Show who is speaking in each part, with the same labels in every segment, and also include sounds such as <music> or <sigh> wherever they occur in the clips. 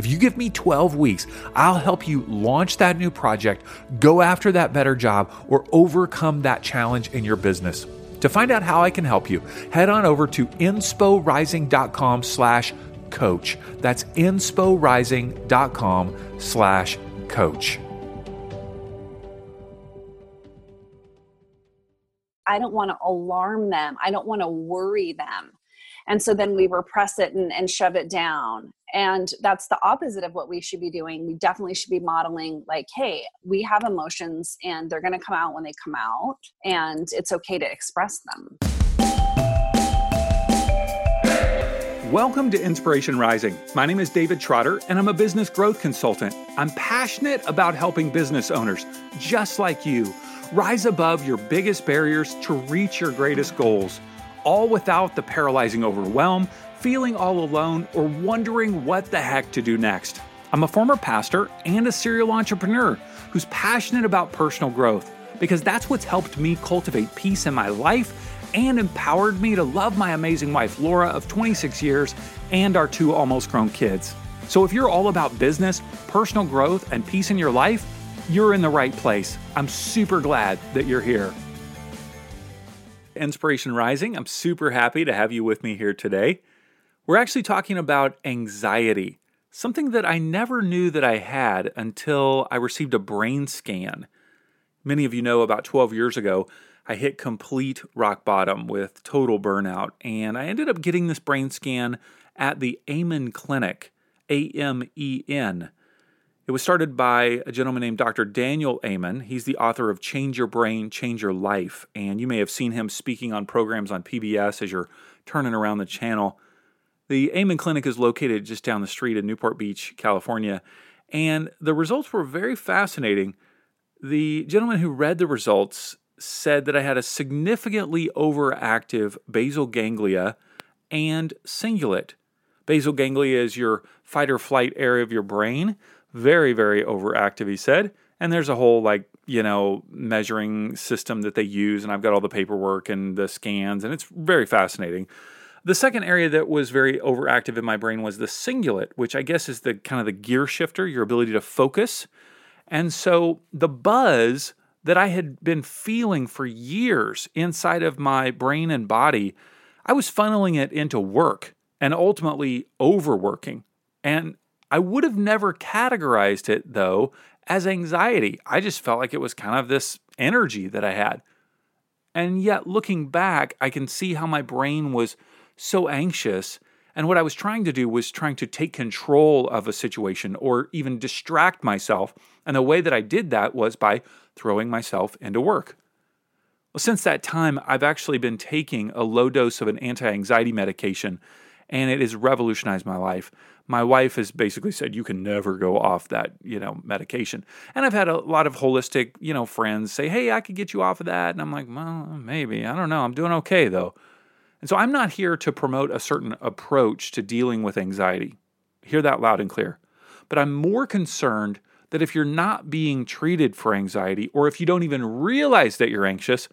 Speaker 1: If you give me 12 weeks, I'll help you launch that new project, go after that better job, or overcome that challenge in your business. To find out how I can help you, head on over to insporising.com slash coach. That's insporising.com slash coach.
Speaker 2: I don't want to alarm them. I don't want to worry them. And so then we repress it and, and shove it down. And that's the opposite of what we should be doing. We definitely should be modeling, like, hey, we have emotions and they're going to come out when they come out, and it's okay to express them.
Speaker 1: Welcome to Inspiration Rising. My name is David Trotter, and I'm a business growth consultant. I'm passionate about helping business owners, just like you, rise above your biggest barriers to reach your greatest goals, all without the paralyzing overwhelm feeling all alone, or wondering what the heck to do next. I'm a former pastor and a serial entrepreneur who's passionate about personal growth because that's what's helped me cultivate peace in my life and empowered me to love my amazing wife, Laura, of 26 years, and our two almost grown kids. So if you're all about business, personal growth, and peace in your life, you're in the right place. I'm super glad that you're here. Inspiration Rising, I'm super happy to have you with me here today. We're actually talking about anxiety, something that I never knew that I had until I received a brain scan. Many of you know about 12 years ago, I hit complete rock bottom with total burnout, and I ended up getting this brain scan at the Amen Clinic, A M E N. It was started by a gentleman named Dr. Daniel Amen. He's the author of Change Your Brain, Change Your Life, and you may have seen him speaking on programs on PBS as you're turning around the channel. The Amen Clinic is located just down the street in Newport Beach, California, and the results were very fascinating. The gentleman who read the results said that I had a significantly overactive basal ganglia and cingulate. Basal ganglia is your fight or flight area of your brain. Very, very overactive, he said. And there's a whole, like, you know, measuring system that they use, and I've got all the paperwork and the scans, and it's very fascinating. The second area that was very overactive in my brain was the cingulate, which I guess is the kind of the gear shifter, your ability to focus. And so the buzz that I had been feeling for years inside of my brain and body, I was funneling it into work and ultimately overworking. And I would have never categorized it though as anxiety. I just felt like it was kind of this energy that I had. And yet, looking back, I can see how my brain was so anxious. And what I was trying to do was trying to take control of a situation or even distract myself. And the way that I did that was by throwing myself into work. Well, since that time, I've actually been taking a low dose of an anti anxiety medication, and it has revolutionized my life. My wife has basically said you can never go off that, you know, medication. And I've had a lot of holistic, you know, friends say, "Hey, I could get you off of that." And I'm like, "Well, maybe. I don't know. I'm doing okay though." And so I'm not here to promote a certain approach to dealing with anxiety. Hear that loud and clear. But I'm more concerned that if you're not being treated for anxiety, or if you don't even realize that you're anxious,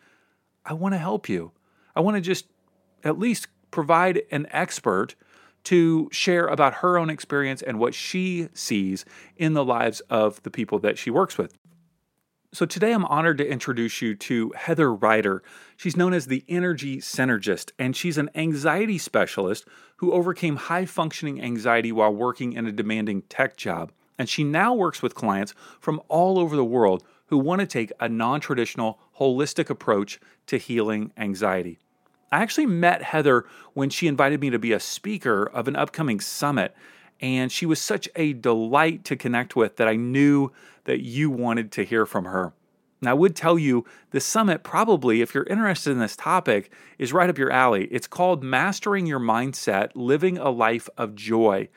Speaker 1: I want to help you. I want to just at least provide an expert to share about her own experience and what she sees in the lives of the people that she works with. So today I'm honored to introduce you to Heather Ryder. She's known as the Energy Synergist, and she's an anxiety specialist who overcame high functioning anxiety while working in a demanding tech job. And she now works with clients from all over the world who want to take a non traditional, holistic approach to healing anxiety. I actually met Heather when she invited me to be a speaker of an upcoming summit, and she was such a delight to connect with that I knew that you wanted to hear from her. Now, I would tell you the summit probably, if you're interested in this topic, is right up your alley. It's called Mastering Your Mindset Living a Life of Joy.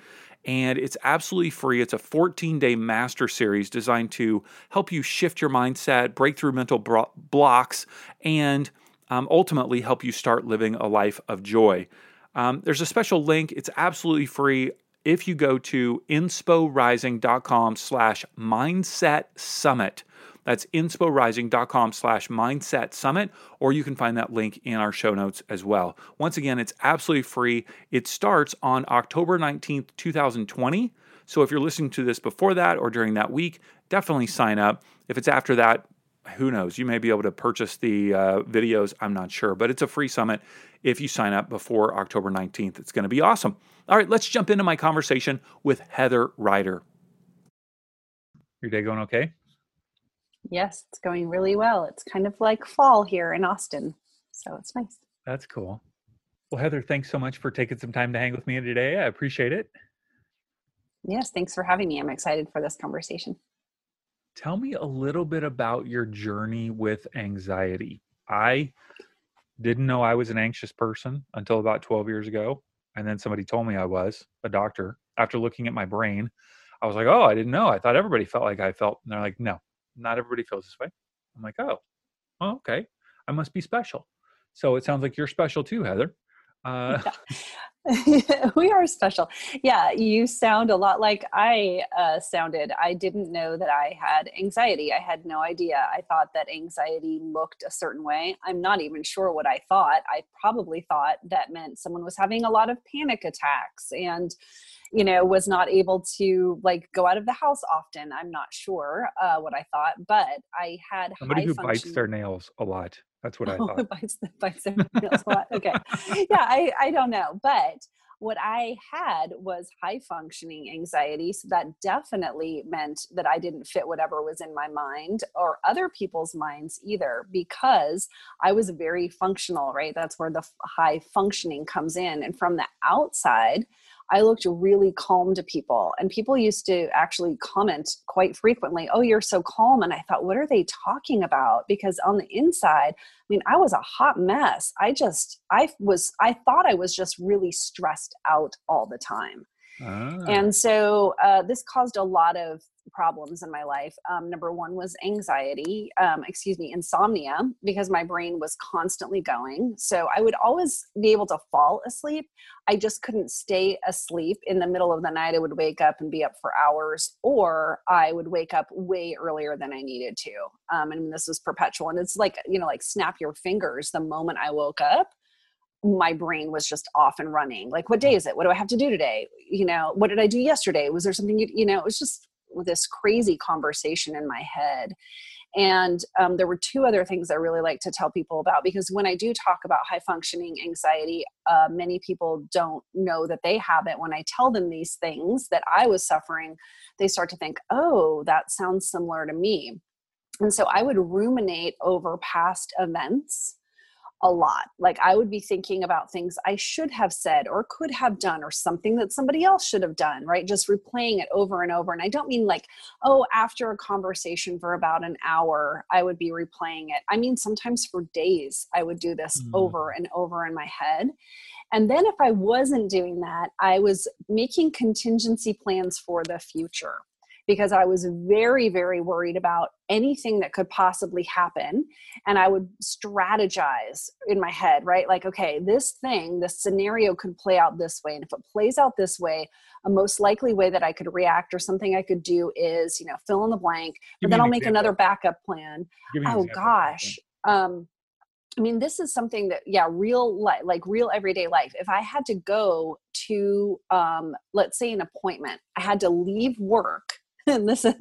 Speaker 1: and it's absolutely free. It's a 14 day master series designed to help you shift your mindset, break through mental bro- blocks, and um, ultimately help you start living a life of joy. Um, there's a special link. It's absolutely free. If you go to insporising.com slash mindset summit, that's insporising.com slash mindset summit, or you can find that link in our show notes as well. Once again, it's absolutely free. It starts on October 19th, 2020. So if you're listening to this before that or during that week, definitely sign up. If it's after that, who knows? You may be able to purchase the uh, videos. I'm not sure, but it's a free summit if you sign up before October 19th. It's going to be awesome. All right, let's jump into my conversation with Heather Ryder. Your day going okay?
Speaker 2: Yes, it's going really well. It's kind of like fall here in Austin, so it's nice.
Speaker 1: That's cool. Well, Heather, thanks so much for taking some time to hang with me today. I appreciate it.
Speaker 2: Yes, thanks for having me. I'm excited for this conversation.
Speaker 1: Tell me a little bit about your journey with anxiety. I didn't know I was an anxious person until about 12 years ago. And then somebody told me I was a doctor. After looking at my brain, I was like, oh, I didn't know. I thought everybody felt like I felt. And they're like, no, not everybody feels this way. I'm like, oh, oh okay. I must be special. So it sounds like you're special too, Heather. Uh, <laughs> <laughs> <laughs>
Speaker 2: we are special. Yeah, you sound a lot like I uh, sounded. I didn't know that I had anxiety. I had no idea. I thought that anxiety looked a certain way. I'm not even sure what I thought. I probably thought that meant someone was having a lot of panic attacks and you know was not able to like go out of the house often i'm not sure uh, what i thought but i had
Speaker 1: somebody who bites their nails a lot that's what I <laughs> thought.
Speaker 2: bites, bites a lot. Okay. yeah, I, I don't know. But what I had was high functioning anxiety. So that definitely meant that I didn't fit whatever was in my mind or other people's minds either because I was very functional, right? That's where the high functioning comes in. And from the outside, I looked really calm to people. And people used to actually comment quite frequently, Oh, you're so calm. And I thought, What are they talking about? Because on the inside, I mean, I was a hot mess. I just, I was, I thought I was just really stressed out all the time. Ah. And so uh, this caused a lot of problems in my life. Um, number one was anxiety, um, excuse me, insomnia, because my brain was constantly going. So I would always be able to fall asleep. I just couldn't stay asleep. In the middle of the night, I would wake up and be up for hours, or I would wake up way earlier than I needed to. Um, and this was perpetual. And it's like, you know, like snap your fingers the moment I woke up my brain was just off and running like what day is it? What do i have to do today? You know what did i do yesterday? Was there something you, you know it was just this crazy conversation in my head. And um, there were two other things I really like to tell people about because when I do talk about high functioning anxiety, uh, many people don't know that they have it. When I tell them these things that I was suffering, they start to think, oh, that sounds similar to me. And so I would ruminate over past events a lot. Like I would be thinking about things I should have said or could have done or something that somebody else should have done, right? Just replaying it over and over. And I don't mean like, oh, after a conversation for about an hour, I would be replaying it. I mean, sometimes for days, I would do this mm. over and over in my head. And then if I wasn't doing that, I was making contingency plans for the future because I was very, very worried about anything that could possibly happen. And I would strategize in my head, right? Like, okay, this thing, this scenario could play out this way. And if it plays out this way, a most likely way that I could react or something I could do is, you know, fill in the blank, but then I'll make another backup plan. Oh gosh. Um, I mean, this is something that, yeah, real life, like real everyday life. If I had to go to, um, let's say, an appointment, I had to leave work <laughs> and this is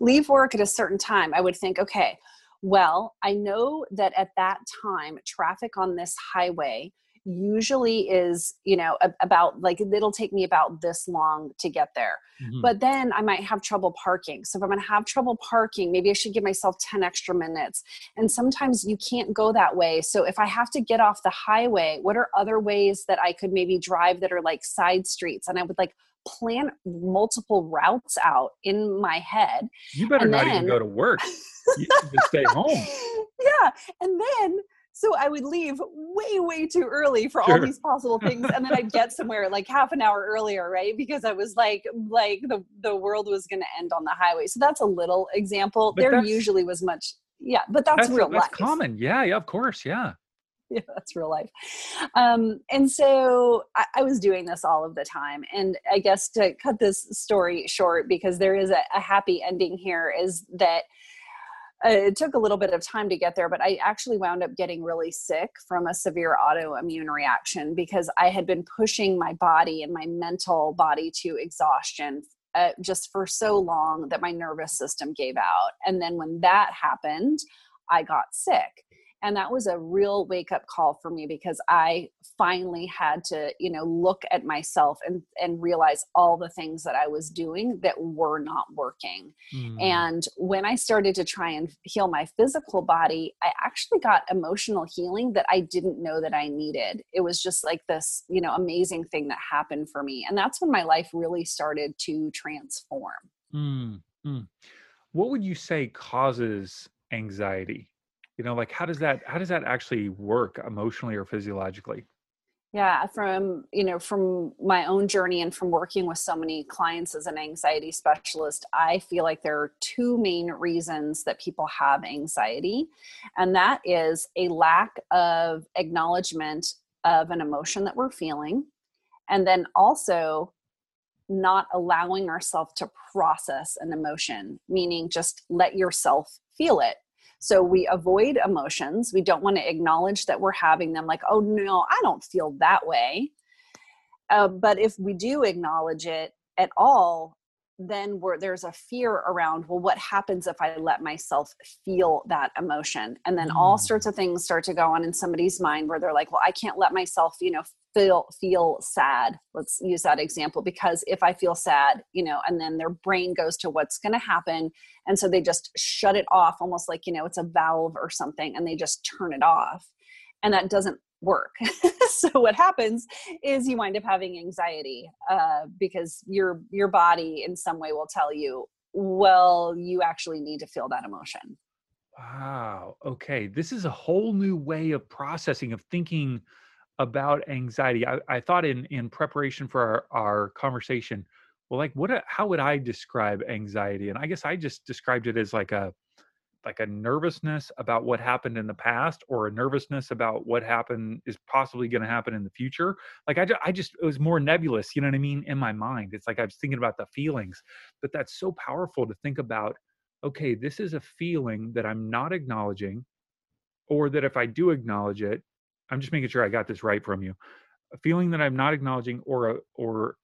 Speaker 2: leave work at a certain time, I would think, okay, well, I know that at that time, traffic on this highway usually is you know about like it'll take me about this long to get there. Mm-hmm. but then i might have trouble parking. So if i'm going to have trouble parking maybe i should give myself 10 extra minutes. And sometimes you can't go that way. So if i have to get off the highway what are other ways that i could maybe drive that are like side streets? And i would like plan multiple routes out in my head.
Speaker 1: You better and not then, even go to work. You just stay home. <laughs>
Speaker 2: Yeah. And then so I would leave way, way too early for sure. all these possible things. And then I'd get somewhere like half an hour earlier, right? Because I was like, like the, the world was going to end on the highway. So that's a little example. But there usually was much. Yeah. But that's, that's real
Speaker 1: that's
Speaker 2: life.
Speaker 1: common. Yeah. Yeah. Of course. Yeah. <laughs>
Speaker 2: yeah, that's real life. Um, and so I, I, was doing this all of the time. And I guess to cut this story short, because there is a, a happy ending here, is that uh, it took a little bit of time to get there, but I actually wound up getting really sick from a severe autoimmune reaction because I had been pushing my body and my mental body to exhaustion uh, just for so long that my nervous system gave out. And then when that happened, I got sick and that was a real wake up call for me because i finally had to you know look at myself and and realize all the things that i was doing that were not working mm. and when i started to try and heal my physical body i actually got emotional healing that i didn't know that i needed it was just like this you know amazing thing that happened for me and that's when my life really started to transform
Speaker 1: mm. Mm. what would you say causes anxiety you know like how does that how does that actually work emotionally or physiologically?
Speaker 2: Yeah from you know from my own journey and from working with so many clients as an anxiety specialist i feel like there are two main reasons that people have anxiety and that is a lack of acknowledgement of an emotion that we're feeling and then also not allowing ourselves to process an emotion meaning just let yourself feel it so we avoid emotions. We don't want to acknowledge that we're having them, like, oh no, I don't feel that way. Uh, but if we do acknowledge it at all, then there's a fear around well what happens if i let myself feel that emotion and then all sorts mm. of things start to go on in somebody's mind where they're like well i can't let myself you know feel feel sad. Let's use that example because if i feel sad you know and then their brain goes to what's going to happen and so they just shut it off almost like you know it's a valve or something and they just turn it off and that doesn't work. <laughs> So what happens is you wind up having anxiety uh, because your your body in some way will tell you well you actually need to feel that emotion.
Speaker 1: Wow okay this is a whole new way of processing of thinking about anxiety. I, I thought in in preparation for our, our conversation, well, like what? A, how would I describe anxiety? And I guess I just described it as like a like a nervousness about what happened in the past or a nervousness about what happened is possibly going to happen in the future like I, I just it was more nebulous you know what i mean in my mind it's like i was thinking about the feelings but that's so powerful to think about okay this is a feeling that i'm not acknowledging or that if i do acknowledge it I'm just making sure I got this right from you. A feeling that I'm not acknowledging or a, or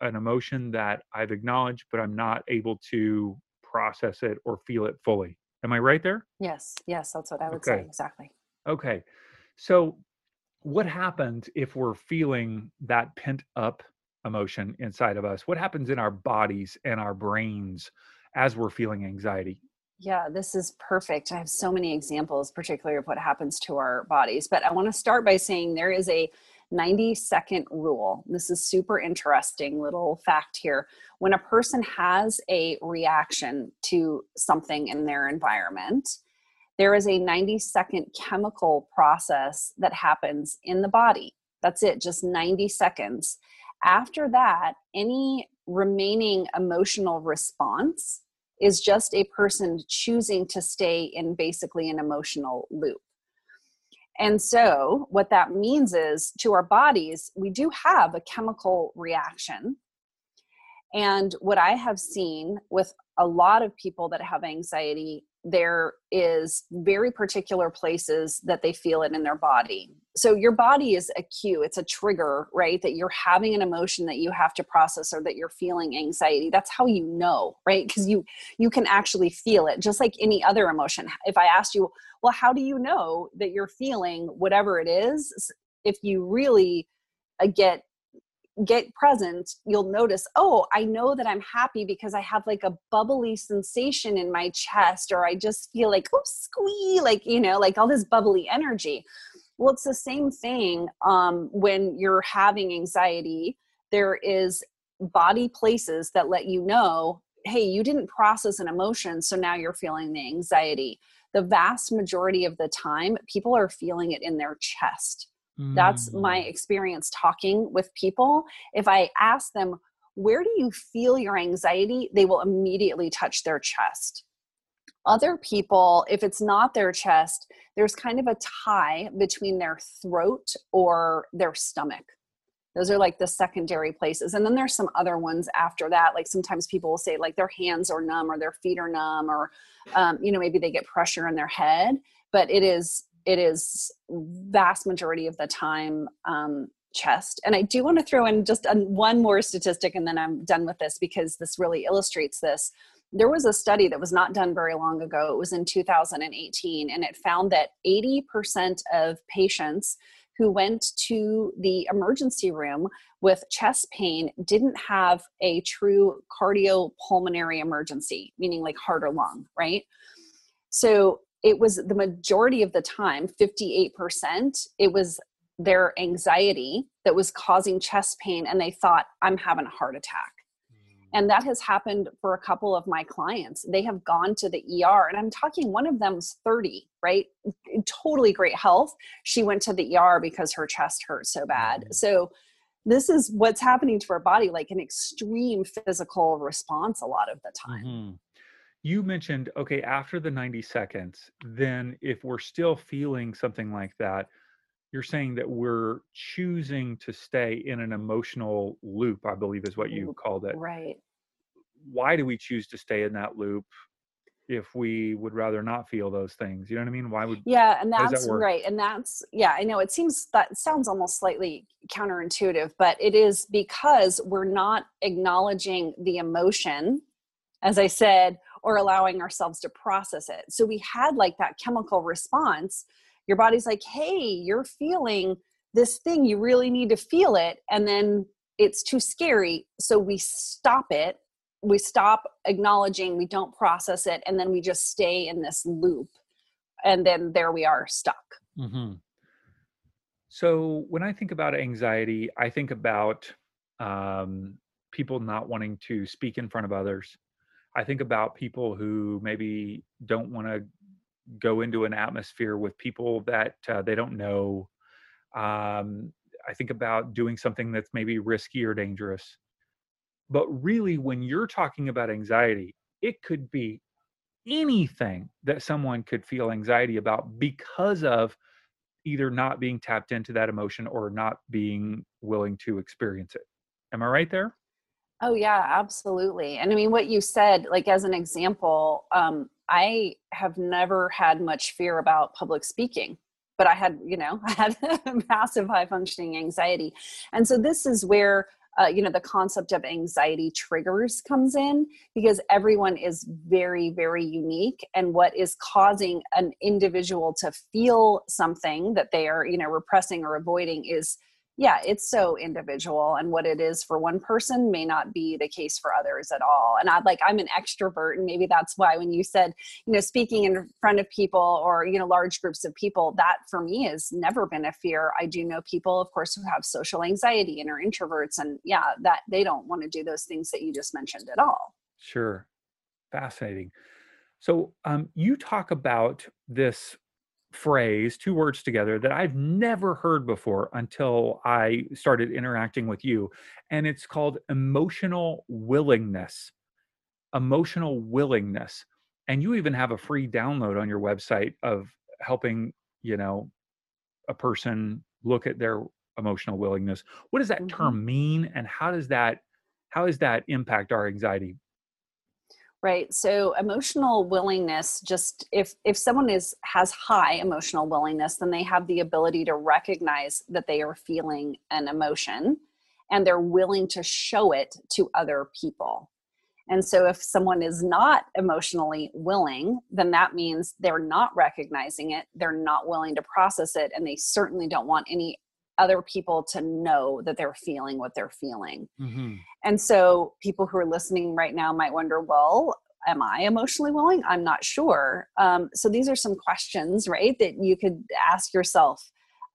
Speaker 1: an emotion that I've acknowledged but I'm not able to process it or feel it fully. Am I right there?
Speaker 2: Yes. Yes, that's what I would okay. say exactly.
Speaker 1: Okay. So what happens if we're feeling that pent up emotion inside of us? What happens in our bodies and our brains as we're feeling anxiety?
Speaker 2: Yeah, this is perfect. I have so many examples, particularly of what happens to our bodies. But I want to start by saying there is a 90 second rule. This is super interesting little fact here. When a person has a reaction to something in their environment, there is a 90 second chemical process that happens in the body. That's it, just 90 seconds. After that, any remaining emotional response is just a person choosing to stay in basically an emotional loop. And so, what that means is to our bodies, we do have a chemical reaction. And what I have seen with a lot of people that have anxiety there is very particular places that they feel it in their body so your body is a cue it's a trigger right that you're having an emotion that you have to process or that you're feeling anxiety. That's how you know right because you you can actually feel it just like any other emotion. If i asked you well how do you know that you're feeling whatever it is? If you really uh, get get present, you'll notice, oh, I know that I'm happy because I have like a bubbly sensation in my chest, or I just feel like, oh, squee, like, you know, like all this bubbly energy. Well, it's the same thing um, when you're having anxiety. There is body places that let you know, hey, you didn't process an emotion, so now you're feeling the anxiety the vast majority of the time, people are feeling it in their chest. Mm. That's my mm. experience talking with people. If I ask them, where do you feel your anxiety? They will immediately touch their chest. Other people, if it's not their chest, there's kind of a tie between their throat or their stomach. Those are like the secondary places. And then there's some other ones after that. Like sometimes people will say like their hands are numb or their feet are numb or, um, you know, maybe they get pressure in their head. But it is, it is vast majority of the time um, chest. And I do want to throw in just one more statistic and then I'm done with this because this really illustrates this. There was a study that was not done very long ago. It was in 2018, and it found that 80% of patients who went to the emergency room with chest pain didn't have a true cardiopulmonary emergency, meaning like heart or lung, right? So it was the majority of the time, 58%, it was their anxiety that was causing chest pain and they thought i'm having a heart attack. And that has happened for a couple of my clients. They have gone to the er and i'm talking one of them's 30 right? Totally great health. She went to the er because her chest hurt so bad. Mm-hmm. so this is what's happening to our body like an extreme physical response a lot of the time. Mm-hmm.
Speaker 1: you mentioned okay after the 90 seconds then if we're still feeling something like that you're saying that we're choosing to stay in an emotional loop i believe is what you called it.
Speaker 2: right
Speaker 1: why do we choose to stay in that loop if we would rather not feel those things? You know what i mean? Why would
Speaker 2: yeah and that's that right and that's yeah i know it seems that sounds almost slightly counterintuitive but it is because we're not acknowledging the emotion as i said or allowing ourselves to process it. So we had like that chemical response. Your body's like hey you're feeling this thing you really need to feel it and then it's too scary so we stop it we stop acknowledging we don't process it and then we just stay in this loop and then there we are stuck mm-hmm.
Speaker 1: so when i think about anxiety i think about um, people not wanting to speak in front of others i think about people who maybe don't want to go into an atmosphere with people that uh, they don't know. Um, I think about doing something that's maybe risky or dangerous. But really, when you're talking about anxiety, it could be anything that someone could feel anxiety about because of either not being tapped into that emotion or not being willing to experience it. Am I right there?
Speaker 2: Oh, yeah, absolutely. And I mean, what you said, like as an example, um, I have never had much fear about public speaking, but I had, you know, <laughs> I had <laughs> massive high functioning anxiety. And so this is where uh, you know the concept of anxiety triggers comes in because everyone is very very unique and what is causing an individual to feel something that they are you know repressing or avoiding is yeah it's so individual and what it is for one person may not be the case for others at all and i like i'm an extrovert and maybe that's why when you said you know speaking in front of people or you know large groups of people that for me has never been a fear. I do know people of course who have social anxiety and are introverts and yeah that they don't want to do those things that you just mentioned at all.
Speaker 1: Sure. Fascinating. So um, you talk about this phrase, two words together that I've never heard before until I started interacting with you. And it's called emotional willingness. Emotional willingness. And you even have a free download on your website of helping, you know, a person look at their emotional willingness. What does that mm-hmm. term mean and how does that how does that impact our anxiety
Speaker 2: right so emotional willingness just if if someone is has high emotional willingness then they have the ability to recognize that they are feeling an emotion and they're willing to show it to other people. And so if someone is not emotionally willing then that means they're not recognizing it they're not willing to process it and they certainly don't want any other people to know that they're feeling what they're feeling. Mm-hmm. And so people who are listening right now might wonder, well, am I emotionally willing? I'm not sure. Um, so these are some questions, right, that you could ask yourself.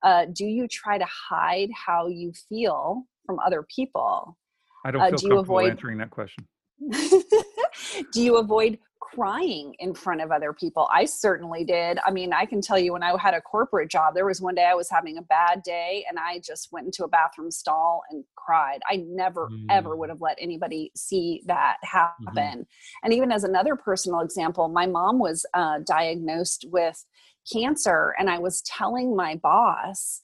Speaker 2: Uh, do you try to hide how you feel from other people?
Speaker 1: I don't uh, feel uh, do comfortable avoid... answering that question. <laughs>
Speaker 2: do you avoid crying in front of other people. I certainly did. I mean, I can tell you when I had a corporate job, there was one day I was having a bad day and I just went into a bathroom stall and cried. I never, mm. ever would have let anybody see that mm-hmm. happen. Mm-hmm. And even as another personal example, my mom was uh, diagnosed with cancer and I was telling my boss,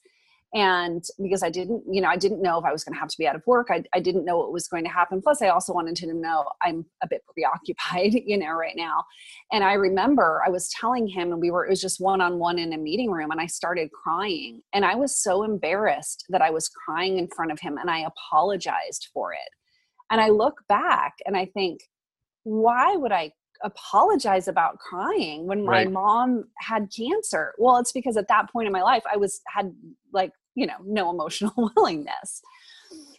Speaker 2: and because i didn't you know i didn't know if i was going to have to be out of work I, I didn't know what was going to happen. Plus i also wanted him to know i'm a bit preoccupied <laughs> you know right now. And i remember i was telling him and we were it was just one-on-one in a meeting room and i started crying. And i was so embarrassed that i was crying in front of him and i apologized for it. And i look back and i think why would i apologize about crying when my right. mom had cancer well it's because at that point in my life i was had like you know no emotional <laughs> willingness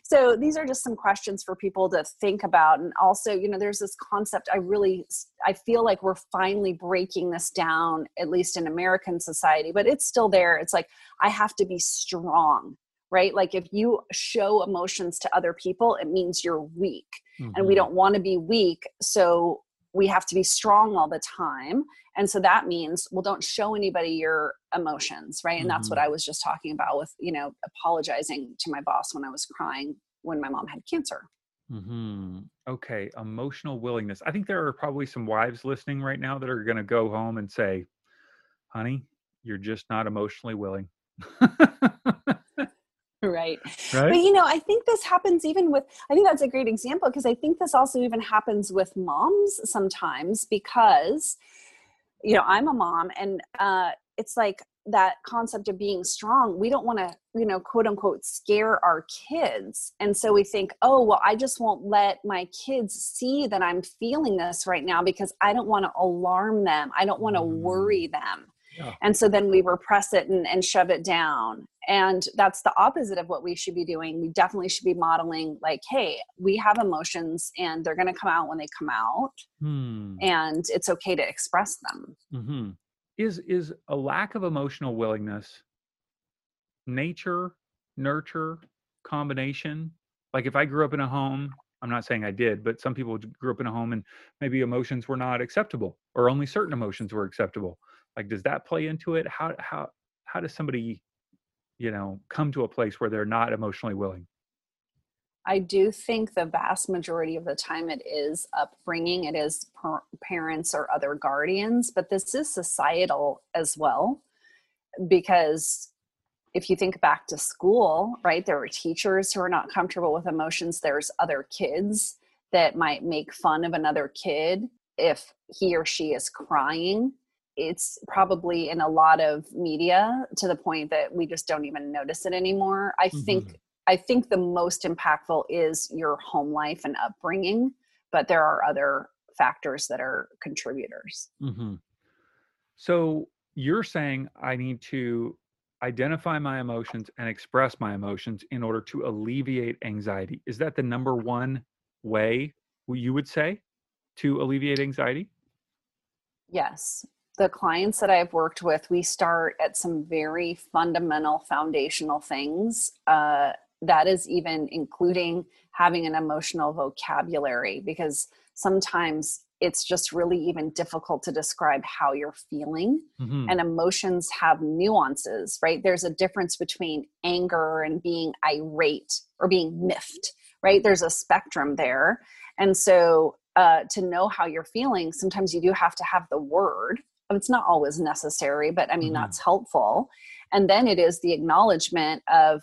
Speaker 2: so these are just some questions for people to think about and also you know there's this concept i really i feel like we're finally breaking this down at least in american society but it's still there it's like i have to be strong right like if you show emotions to other people it means you're weak mm-hmm. and we mm-hmm. don't want to be weak so we have to be strong all the time and so that means well don't show anybody your emotions right and mm-hmm. that's what mm-hmm. i was just talking about with you know apologizing to my boss when i was crying when my mom had cancer
Speaker 1: hmm okay emotional willingness i think there are probably some wives listening right now that are going to go home and say honey you're just not emotionally willing <laughs>
Speaker 2: right. right but you know i think this happens even with i think that's a great example because i think this also even happens with moms sometimes because you know i'm a mom and uh it's like that concept of being strong we don't want to you know quote unquote scare our kids and so we think oh well i just won't let my kids see that i'm feeling this right now because i don't want to alarm them i don't want to worry mm. them yeah. and so then we repress it and, and shove it down and that's the opposite of what we should be doing. We definitely should be modeling like hey we have emotions and they're going to come out when they come out hmm. and it's okay to express them.
Speaker 1: Mm-hmm. is is a lack of emotional willingness nature nurture combination? Like if i grew up in a home i'm not saying i did but some people grew up in a home and maybe emotions were not acceptable or only certain emotions were acceptable. Like does that play into it? How how how does somebody you know come to a place where they're not emotionally willing.
Speaker 2: I do think the vast majority of the time it is upbringing it is per- parents or other guardians but this is societal as well. Because if you think back to school right there were teachers who are not comfortable with emotions there's other kids that might make fun of another kid if he or she is crying it's probably in a lot of media to the point that we just don't even notice it anymore. I mm-hmm. think I think the most impactful is your home life and upbringing, but there are other factors that are contributors.
Speaker 1: Mm-hmm. So you're saying I need to identify my emotions and express my emotions in order to alleviate anxiety. Is that the number one way you would say to alleviate anxiety?
Speaker 2: Yes the clients that I've worked with, we start at some very fundamental foundational things. Uh, that is even including having an emotional vocabulary because sometimes it's just really even difficult to describe how you're feeling mm-hmm. and emotions have nuances right there's a difference between anger and being irate or being miffed right there's a spectrum there and so uh, to know how you're feeling sometimes you do have to have the word it's not always necessary but i mean mm-hmm. that's helpful and then it is the acknowledgement of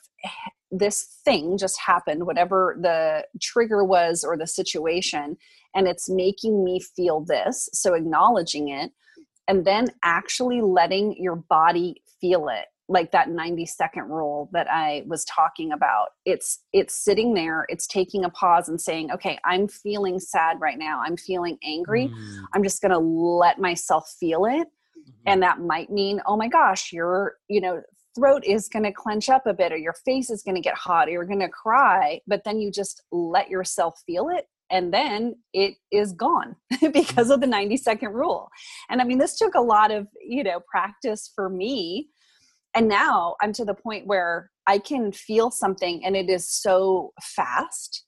Speaker 2: this thing just happened whatever the trigger was or the situation and it's making me feel this so acknowledging it and then actually letting your body feel it like that 90 second rule that i was talking about. It's it's sitting there it's taking a pause and saying okay i'm feeling sad right now. I'm feeling angry. Mm. i'm just going to let myself feel it. Mm-hmm. and that might mean oh my gosh your you know throat is going to clench up a bit or your face is going to get hot or you're going to cry but then you just let yourself feel it and then it is gone <laughs> because of the 90 second rule. And i mean this took a lot of you know practice for me and now i'm to the point where i can feel something and it is so fast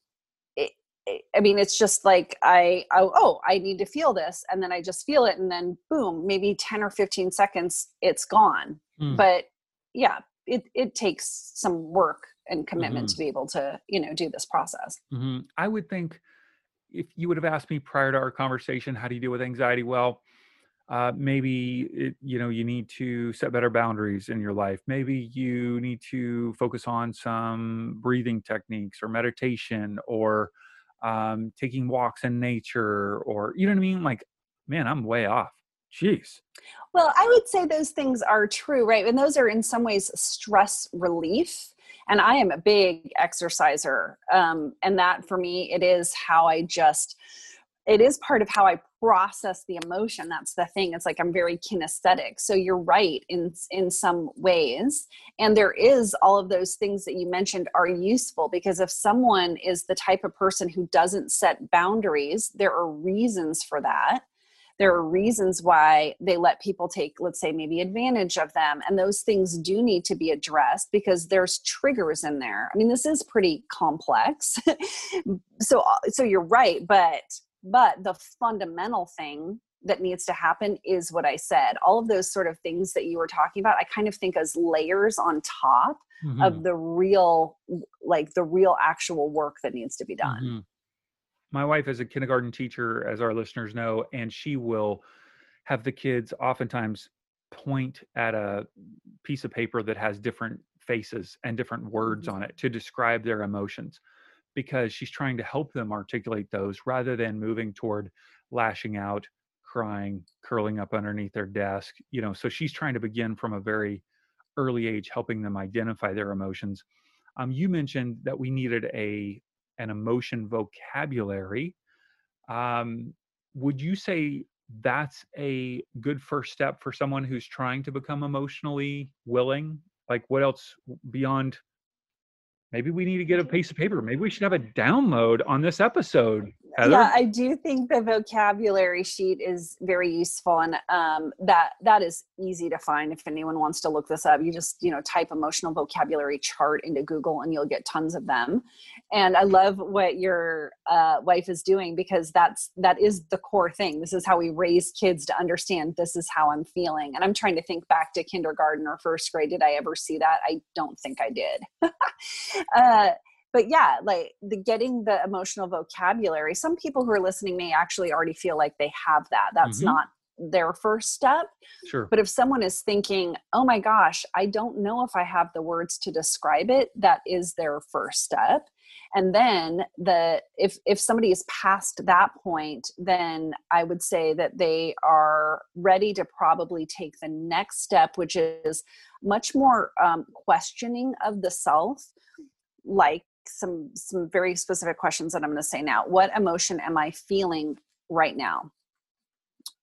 Speaker 2: it, I mean, it's just like I, I, oh, I need to feel this, and then I just feel it, and then boom, maybe ten or fifteen seconds, it's gone. Mm. But yeah, it it takes some work and commitment mm-hmm. to be able to you know do this process.
Speaker 1: Mm-hmm. I would think if you would have asked me prior to our conversation, how do you deal with anxiety? Well, uh, maybe it, you know you need to set better boundaries in your life. Maybe you need to focus on some breathing techniques or meditation or um, taking walks in nature or you know what i mean? Like man i'm way off. Jeez.
Speaker 2: Well i would say those things are true right? And those are in some ways stress relief and i am a big exerciser um, and that for me it is how i just it is part of how I process the emotion. That's the thing. It's like I'm very kinesthetic. So you're right in in some ways. And there is all of those things that you mentioned are useful because if someone is the type of person who doesn't set boundaries, there are reasons for that. There are reasons why they let people take, let's say, maybe advantage of them. And those things do need to be addressed because there's triggers in there. I mean, this is pretty complex. <laughs> so, so you're right. But but the fundamental thing that needs to happen is what I said. All of those sort of things that you were talking about, I kind of think as layers on top mm-hmm. of the real, like the real actual work that needs to be done. Mm-hmm.
Speaker 1: My wife is a kindergarten teacher, as our listeners know, and she will have the kids oftentimes point at a piece of paper that has different faces and different words mm-hmm. on it to describe their emotions because she's trying to help them articulate those rather than moving toward lashing out, crying, curling up underneath their desk. You know, so she's trying to begin from a very early age, helping them identify their emotions. Um, you mentioned that we needed a an emotion vocabulary. Um, would you say that's a good first step for someone who's trying to become emotionally willing? Like, what else beyond maybe we need to get a piece of paper. Maybe we should have a download on this episode. Heather.
Speaker 2: Yeah, I do think the vocabulary sheet is very useful, and um, that that is easy to find if anyone wants to look this up. You just you know type emotional vocabulary chart into Google, and you'll get tons of them. And I love what your uh, wife is doing because that's that is the core thing. This is how we raise kids to understand. This is how I'm feeling, and I'm trying to think back to kindergarten or first grade. Did I ever see that? I don't think I did. <laughs> uh, but yeah like the getting the emotional vocabulary some people who are listening may actually already feel like they have that that's mm-hmm. not their first step
Speaker 1: sure
Speaker 2: but if someone is thinking oh my gosh i don't know if i have the words to describe it that is their first step and then the if if somebody is past that point then i would say that they are ready to probably take the next step which is much more um, questioning of the self like some some very specific questions that i'm going to say now. What emotion am i feeling right now?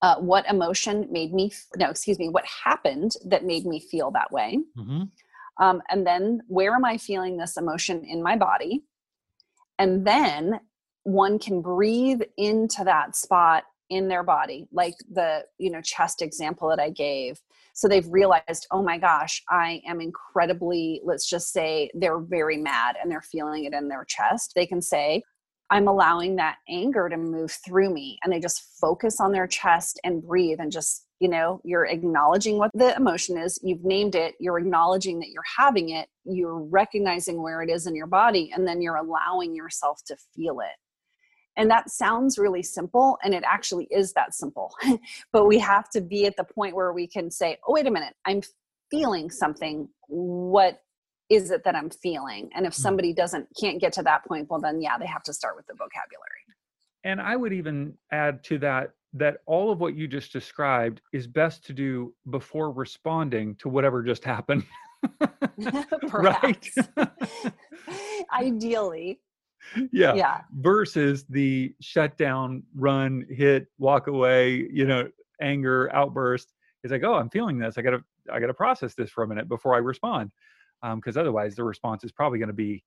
Speaker 2: Uh, what emotion made me no excuse me what happened that made me feel that way? Mm-hmm. um, and then where am i feeling this emotion in my body? And then one can breathe into that spot in their body like the you know chest example that i gave. So they've realized oh my gosh i am incredibly let's just say they're very mad and they're feeling it in their chest. They can say i'm allowing that anger to move through me and they just focus on their chest and breathe and just you know you're acknowledging what the emotion is you've named it you're acknowledging that you're having it you're recognizing where it is in your body and then you're allowing yourself to feel it and that sounds really simple, and it actually is that simple. <laughs> but we have to be at the point where we can say, oh, wait a minute, I'm feeling something. What is it that I'm feeling? And if hmm. somebody doesn't can't get to that point, well then yeah, they have to start with the vocabulary.
Speaker 1: And I would even add to that that all of what you just described is best to do before responding to whatever just happened. <laughs> <laughs> right?
Speaker 2: Ideally
Speaker 1: yeah. Yeah. Versus the shutdown, run, hit, walk away, you know, anger, outburst. It's like, oh, I'm feeling this. I gotta I gotta process this for a minute before I respond. because um, otherwise the response is probably going to be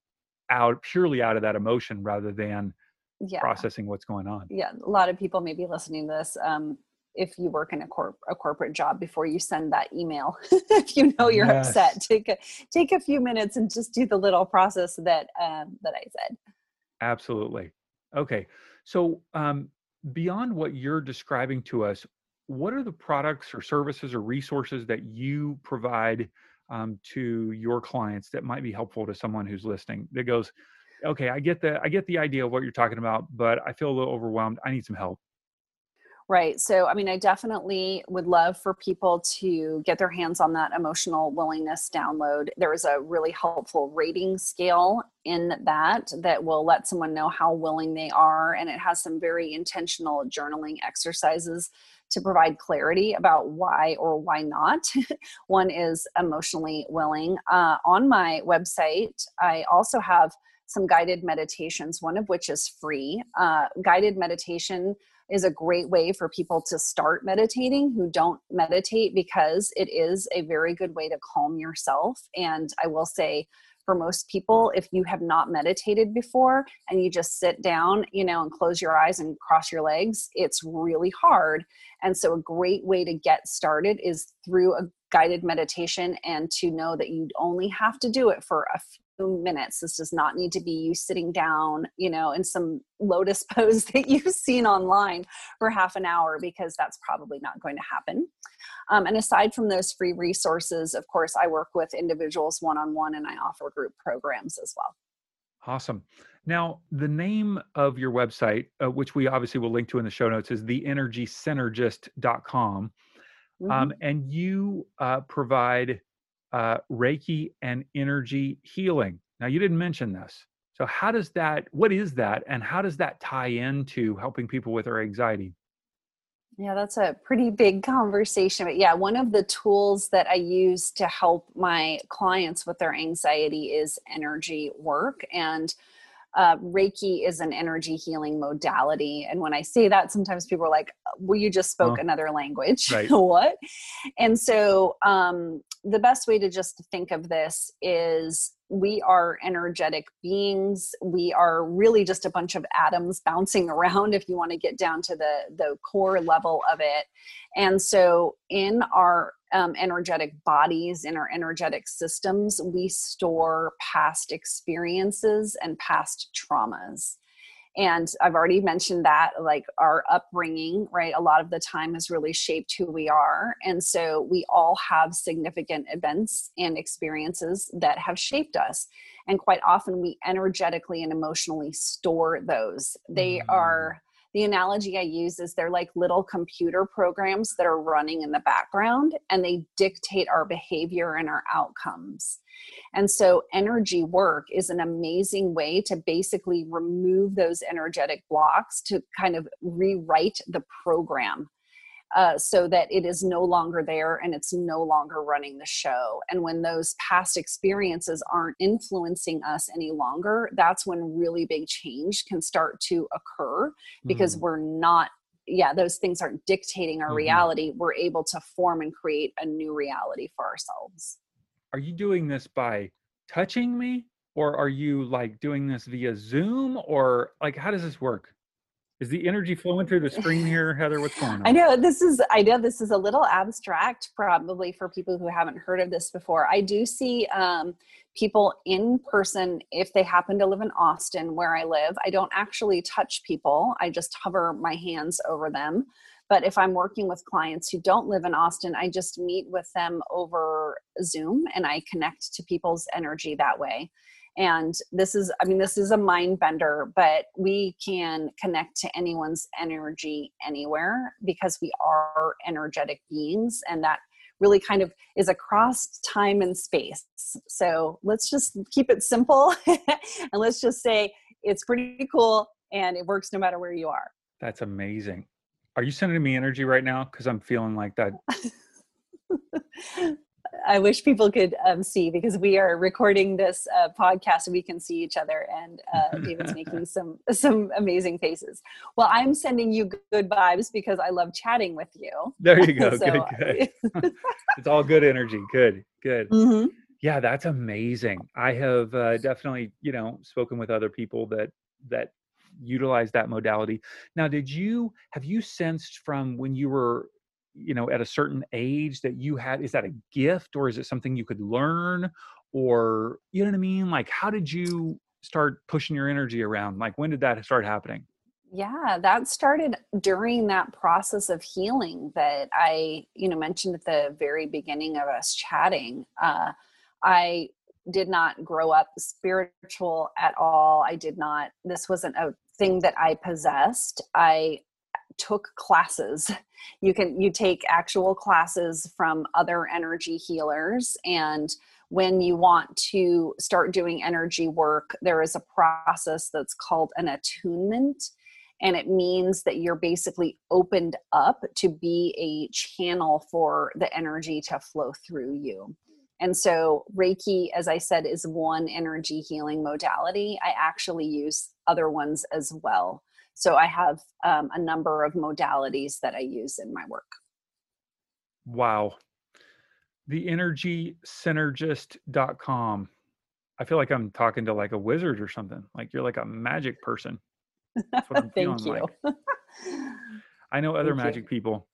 Speaker 1: out purely out of that emotion rather than yeah. processing what's going on.
Speaker 2: Yeah, a lot of people may be listening to this. Um, if you work in a, corp- a corporate job before you send that email <laughs> if you know you're yes. upset take a take a few minutes and just do the little process that um, that i said
Speaker 1: Absolutely. Okay. So, um, beyond what you're describing to us, what are the products or services or resources that you provide um, to your clients that might be helpful to someone who's listening that goes, okay, I get the I get the idea of what you're talking about, but I feel a little overwhelmed. I need some help.
Speaker 2: Right. So, I mean, I definitely would love for people to get their hands on that emotional willingness download. There is a really helpful rating scale in that that will let someone know how willing they are. And it has some very intentional journaling exercises to provide clarity about why or why not <laughs> one is emotionally willing. Uh, on my website, I also have some guided meditations, one of which is free. Uh, guided meditation is a great way for people to start meditating who don't meditate because it is a very good way to calm yourself. And I will say, for most people, if you have not meditated before and you just sit down, you know, and close your eyes and cross your legs, it's really hard. And so, a great way to get started is through a guided meditation and to know that you only have to do it for a minutes. This does not need to be you sitting down, you know, in some lotus <laughs> pose that you've seen online for half an hour because that's probably not going to happen. Um, and aside from those free resources, of course, I work with individuals one on one and I offer group programs as well.
Speaker 1: Awesome. Now, the name of your website, uh, which we obviously will link to in the show notes, is theenergysynergist.com. Mm-hmm. Um, and you uh, provide uh, Reiki and energy healing. Now, you didn't mention this. So, how does that, what is that, and how does that tie into helping people with their anxiety?
Speaker 2: Yeah, that's a pretty big <laughs> conversation. But yeah, one of the tools that I use to help my clients with their anxiety is energy work. And uh, Reiki is an energy healing modality. And when I say that, sometimes people are like, well, you just spoke oh. another language. <laughs> Right. what? And so um, the best way to just think of this is we are energetic beings. We are really just a bunch of atoms bouncing <laughs> around if you want to get down to the the core level of it. And so in our um, energetic bodies in our energetic systems we store past experiences and past traumas and i've already mentioned that like our upbringing right a lot of the time has really shaped who we are. And so we all have significant events and experiences that have shaped us. And quite often we energetically and emotionally store those. They mm-hmm. are the analogy I use is they're like little computer programs that are running in the background and they dictate our behavior and our outcomes. And so, energy work is an amazing way to basically remove those energetic blocks to kind of rewrite the program uh, so that it is no longer there and it's no longer running the show. And when those past experiences aren't influencing us any longer, that's when really big change can start to occur because mm. we're not yeah those things aren't dictating our mm-hmm. reality we're able to form and create a new reality for ourselves
Speaker 1: are you doing this by touching me or are you like doing this via zoom or like how does this work is the energy flowing through the screen <laughs> here, Heather? What's going on?
Speaker 2: I know this is I know this is a little abstract, probably for people who haven't heard of this before. I do see um, people in person if they happen to live in Austin, where I live. I don't actually touch people; I just hover my hands over them. But if I'm working with clients who don't live in Austin, I just meet with them over Zoom and I connect to people's energy that way and this is i mean this is a mind bender but we can connect to anyone's energy anywhere because we are energetic beings and that really kind of is across time and space. So let's just keep it simple <laughs> and let's just say it's pretty cool and it works no matter where you are.
Speaker 1: That's amazing. Are you sending me energy right now? Because i'm feeling like that <laughs>
Speaker 2: I wish people could um, see because we are recording this uh, podcast and we can see each other. And uh, <laughs> David's making some some amazing faces. Well, I'm sending you good vibes because I love chatting with you.
Speaker 1: There you go. <laughs> so, good, good. <laughs> it's all good energy. Good, good. Mm-hmm. Yeah, that's amazing. I have uh, definitely, you know, spoken with other people that that utilize that modality. Now, did you have you sensed from when you were you know at a certain age that you had is that a gift or is it something you could learn or you know what i mean like how did you start pushing your energy around? Like when did that start happening?
Speaker 2: Yeah, that started during that process of healing that I, you know, mentioned at the very beginning of us chatting. Uh, I did not grow up spiritual at all. I did not, this wasn't a thing that I possessed. I took classes. You can, you take actual classes from other energy healers and when you want to start doing energy work, there is a process that's called an attunement. And it means that you're basically opened up to be a channel for the energy to flow through you. And so, Reiki, as I said, is one energy healing modality. I actually use other ones as well. So, I have um, a number of modalities that I use in my work.
Speaker 1: Wow the energysynergist.com. I feel like I'm talking to like a wizard or something. Like you're like a magic person.
Speaker 2: That's what I'm <laughs> Thank you. Like. <laughs>
Speaker 1: I know other Thank magic you. people,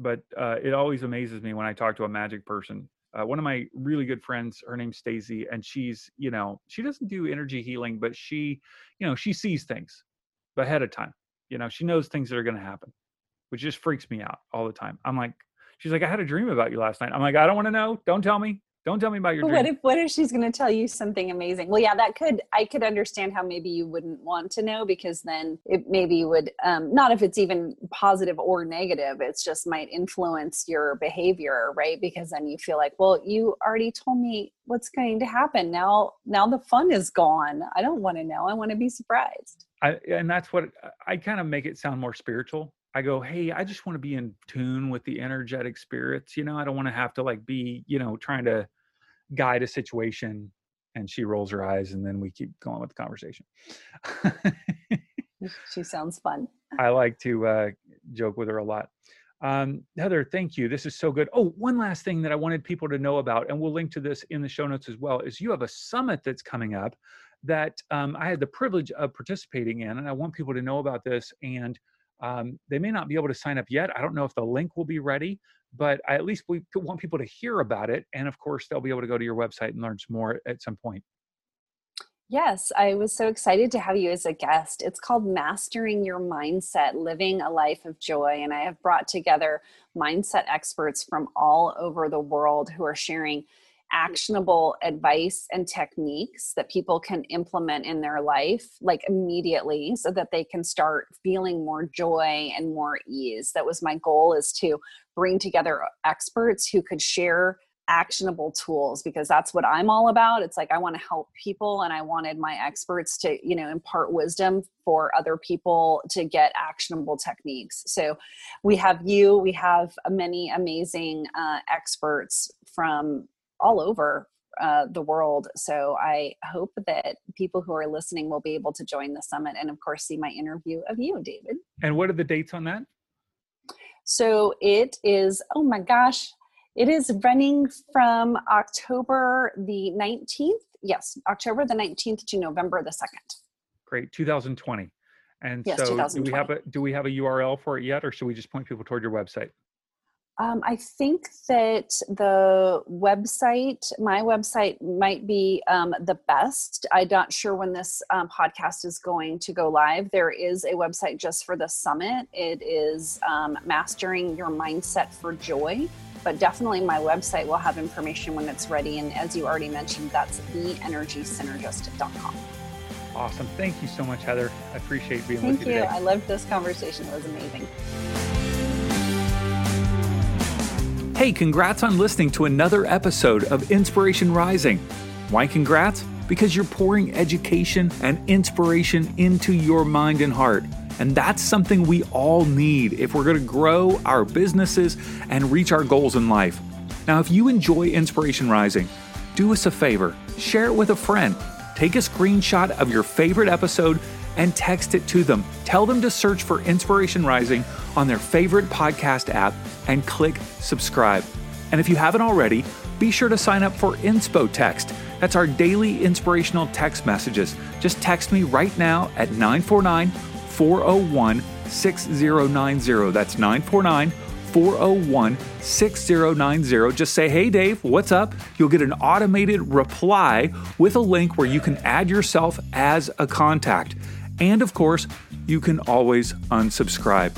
Speaker 1: but uh, it always amazes me when I talk to a magic person. Uh, one of my really good friends, her name's Stacy, and she's, you know, she doesn't do energy healing, but she, you know, she sees things ahead of time. You know, she knows things that are going to happen, which just freaks me out all the time. I'm like, She's like, I had a dream about you last night. I'm like, I don't want to know. Don't tell me. Don't tell me about your dream.
Speaker 2: What if what if she's going to tell you something amazing? Well, yeah, that could I could understand how maybe you wouldn't want to know because then it maybe would um, not if it's even positive or negative. It's just might influence your behavior, right? Because then you feel like, well, you already told me what's going to happen. Now, now the fun is gone. I don't want to know. I want to be surprised.
Speaker 1: I, and that's what I kind of make it sound more spiritual I go, hey, I just want to be in tune with the energetic spirits. You know, I don't want to have to like be, you know, trying to guide a situation. And she rolls her eyes, and then we keep going with the conversation. <laughs>
Speaker 2: she sounds fun.
Speaker 1: I like to uh, joke with her a lot. Um, Heather, thank you. This is so good. Oh, one last thing that I wanted people to know about, and we'll link to this in the show notes as well, is you have a summit that's coming up that um, I had the privilege of participating in, and I want people to know about this. And um, they may not be able to sign up yet. I don't know if the link will be ready, but I at least we want people to hear about it. And of course, they'll be able to go to your website and learn some more at some point.
Speaker 2: Yes, I was so excited to have you as a guest. It's called Mastering Your Mindset Living a Life of Joy. And I have brought together mindset experts from all over the world who are sharing actionable advice and techniques that people can implement in their life like immediately so that they can start feeling more joy and more ease that was my goal is to bring together experts who could share actionable tools because that's what I'm all about. It's like I want to help people and I wanted my experts to, you know, impart wisdom for other people to get actionable techniques. So we have you, we have many amazing uh, experts from all over uh, the world. So I hope that people who are listening will be able to join the summit and, of course, see my interview of you, David.
Speaker 1: And what are the dates on that?
Speaker 2: So it is, oh my gosh, it is running from October the 19th. Yes, October the 19th to November the 2nd.
Speaker 1: Great, 2020. And
Speaker 2: yes,
Speaker 1: so do we have a do we have a URL for it yet or should we just point people toward your website?
Speaker 2: Um, I think that the website, my website, might be um, the best. I'm not sure when this um, podcast is going to go live. There is a website just for the summit. It is um, Mastering Your Mindset for Joy. But definitely, my website will have information when it's ready. And as you already mentioned, that's theenergysynergist.com.
Speaker 1: Awesome. Thank you so much, Heather. I appreciate being
Speaker 2: Thank
Speaker 1: with you.
Speaker 2: Thank
Speaker 1: you.
Speaker 2: I loved this conversation. It was amazing.
Speaker 1: Hey, congrats on listening to another episode of Inspiration Rising. Why congrats? Because you're pouring education and inspiration into your mind and heart. And that's something we all need if we're going to grow our businesses and reach our goals in life. Now, if you enjoy Inspiration Rising, do us a favor share it with a friend. Take a screenshot of your favorite episode and text it to them. Tell them to search for Inspiration Rising on their favorite podcast app and click subscribe. And if you haven't already, be sure to sign up for Inspo Text. That's our daily inspirational text messages. Just text me right now at 949 401 6090. That's 949 401 6090. Just say, Hey Dave, what's up? You'll get an automated reply with a link where you can add yourself as a contact. And of course, you can always unsubscribe.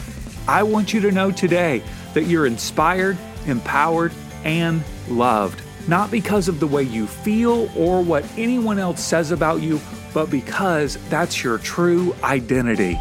Speaker 1: I want you to know today that you're inspired, empowered, and loved, not because of the way you feel or what anyone else says about you, but because that's your true identity.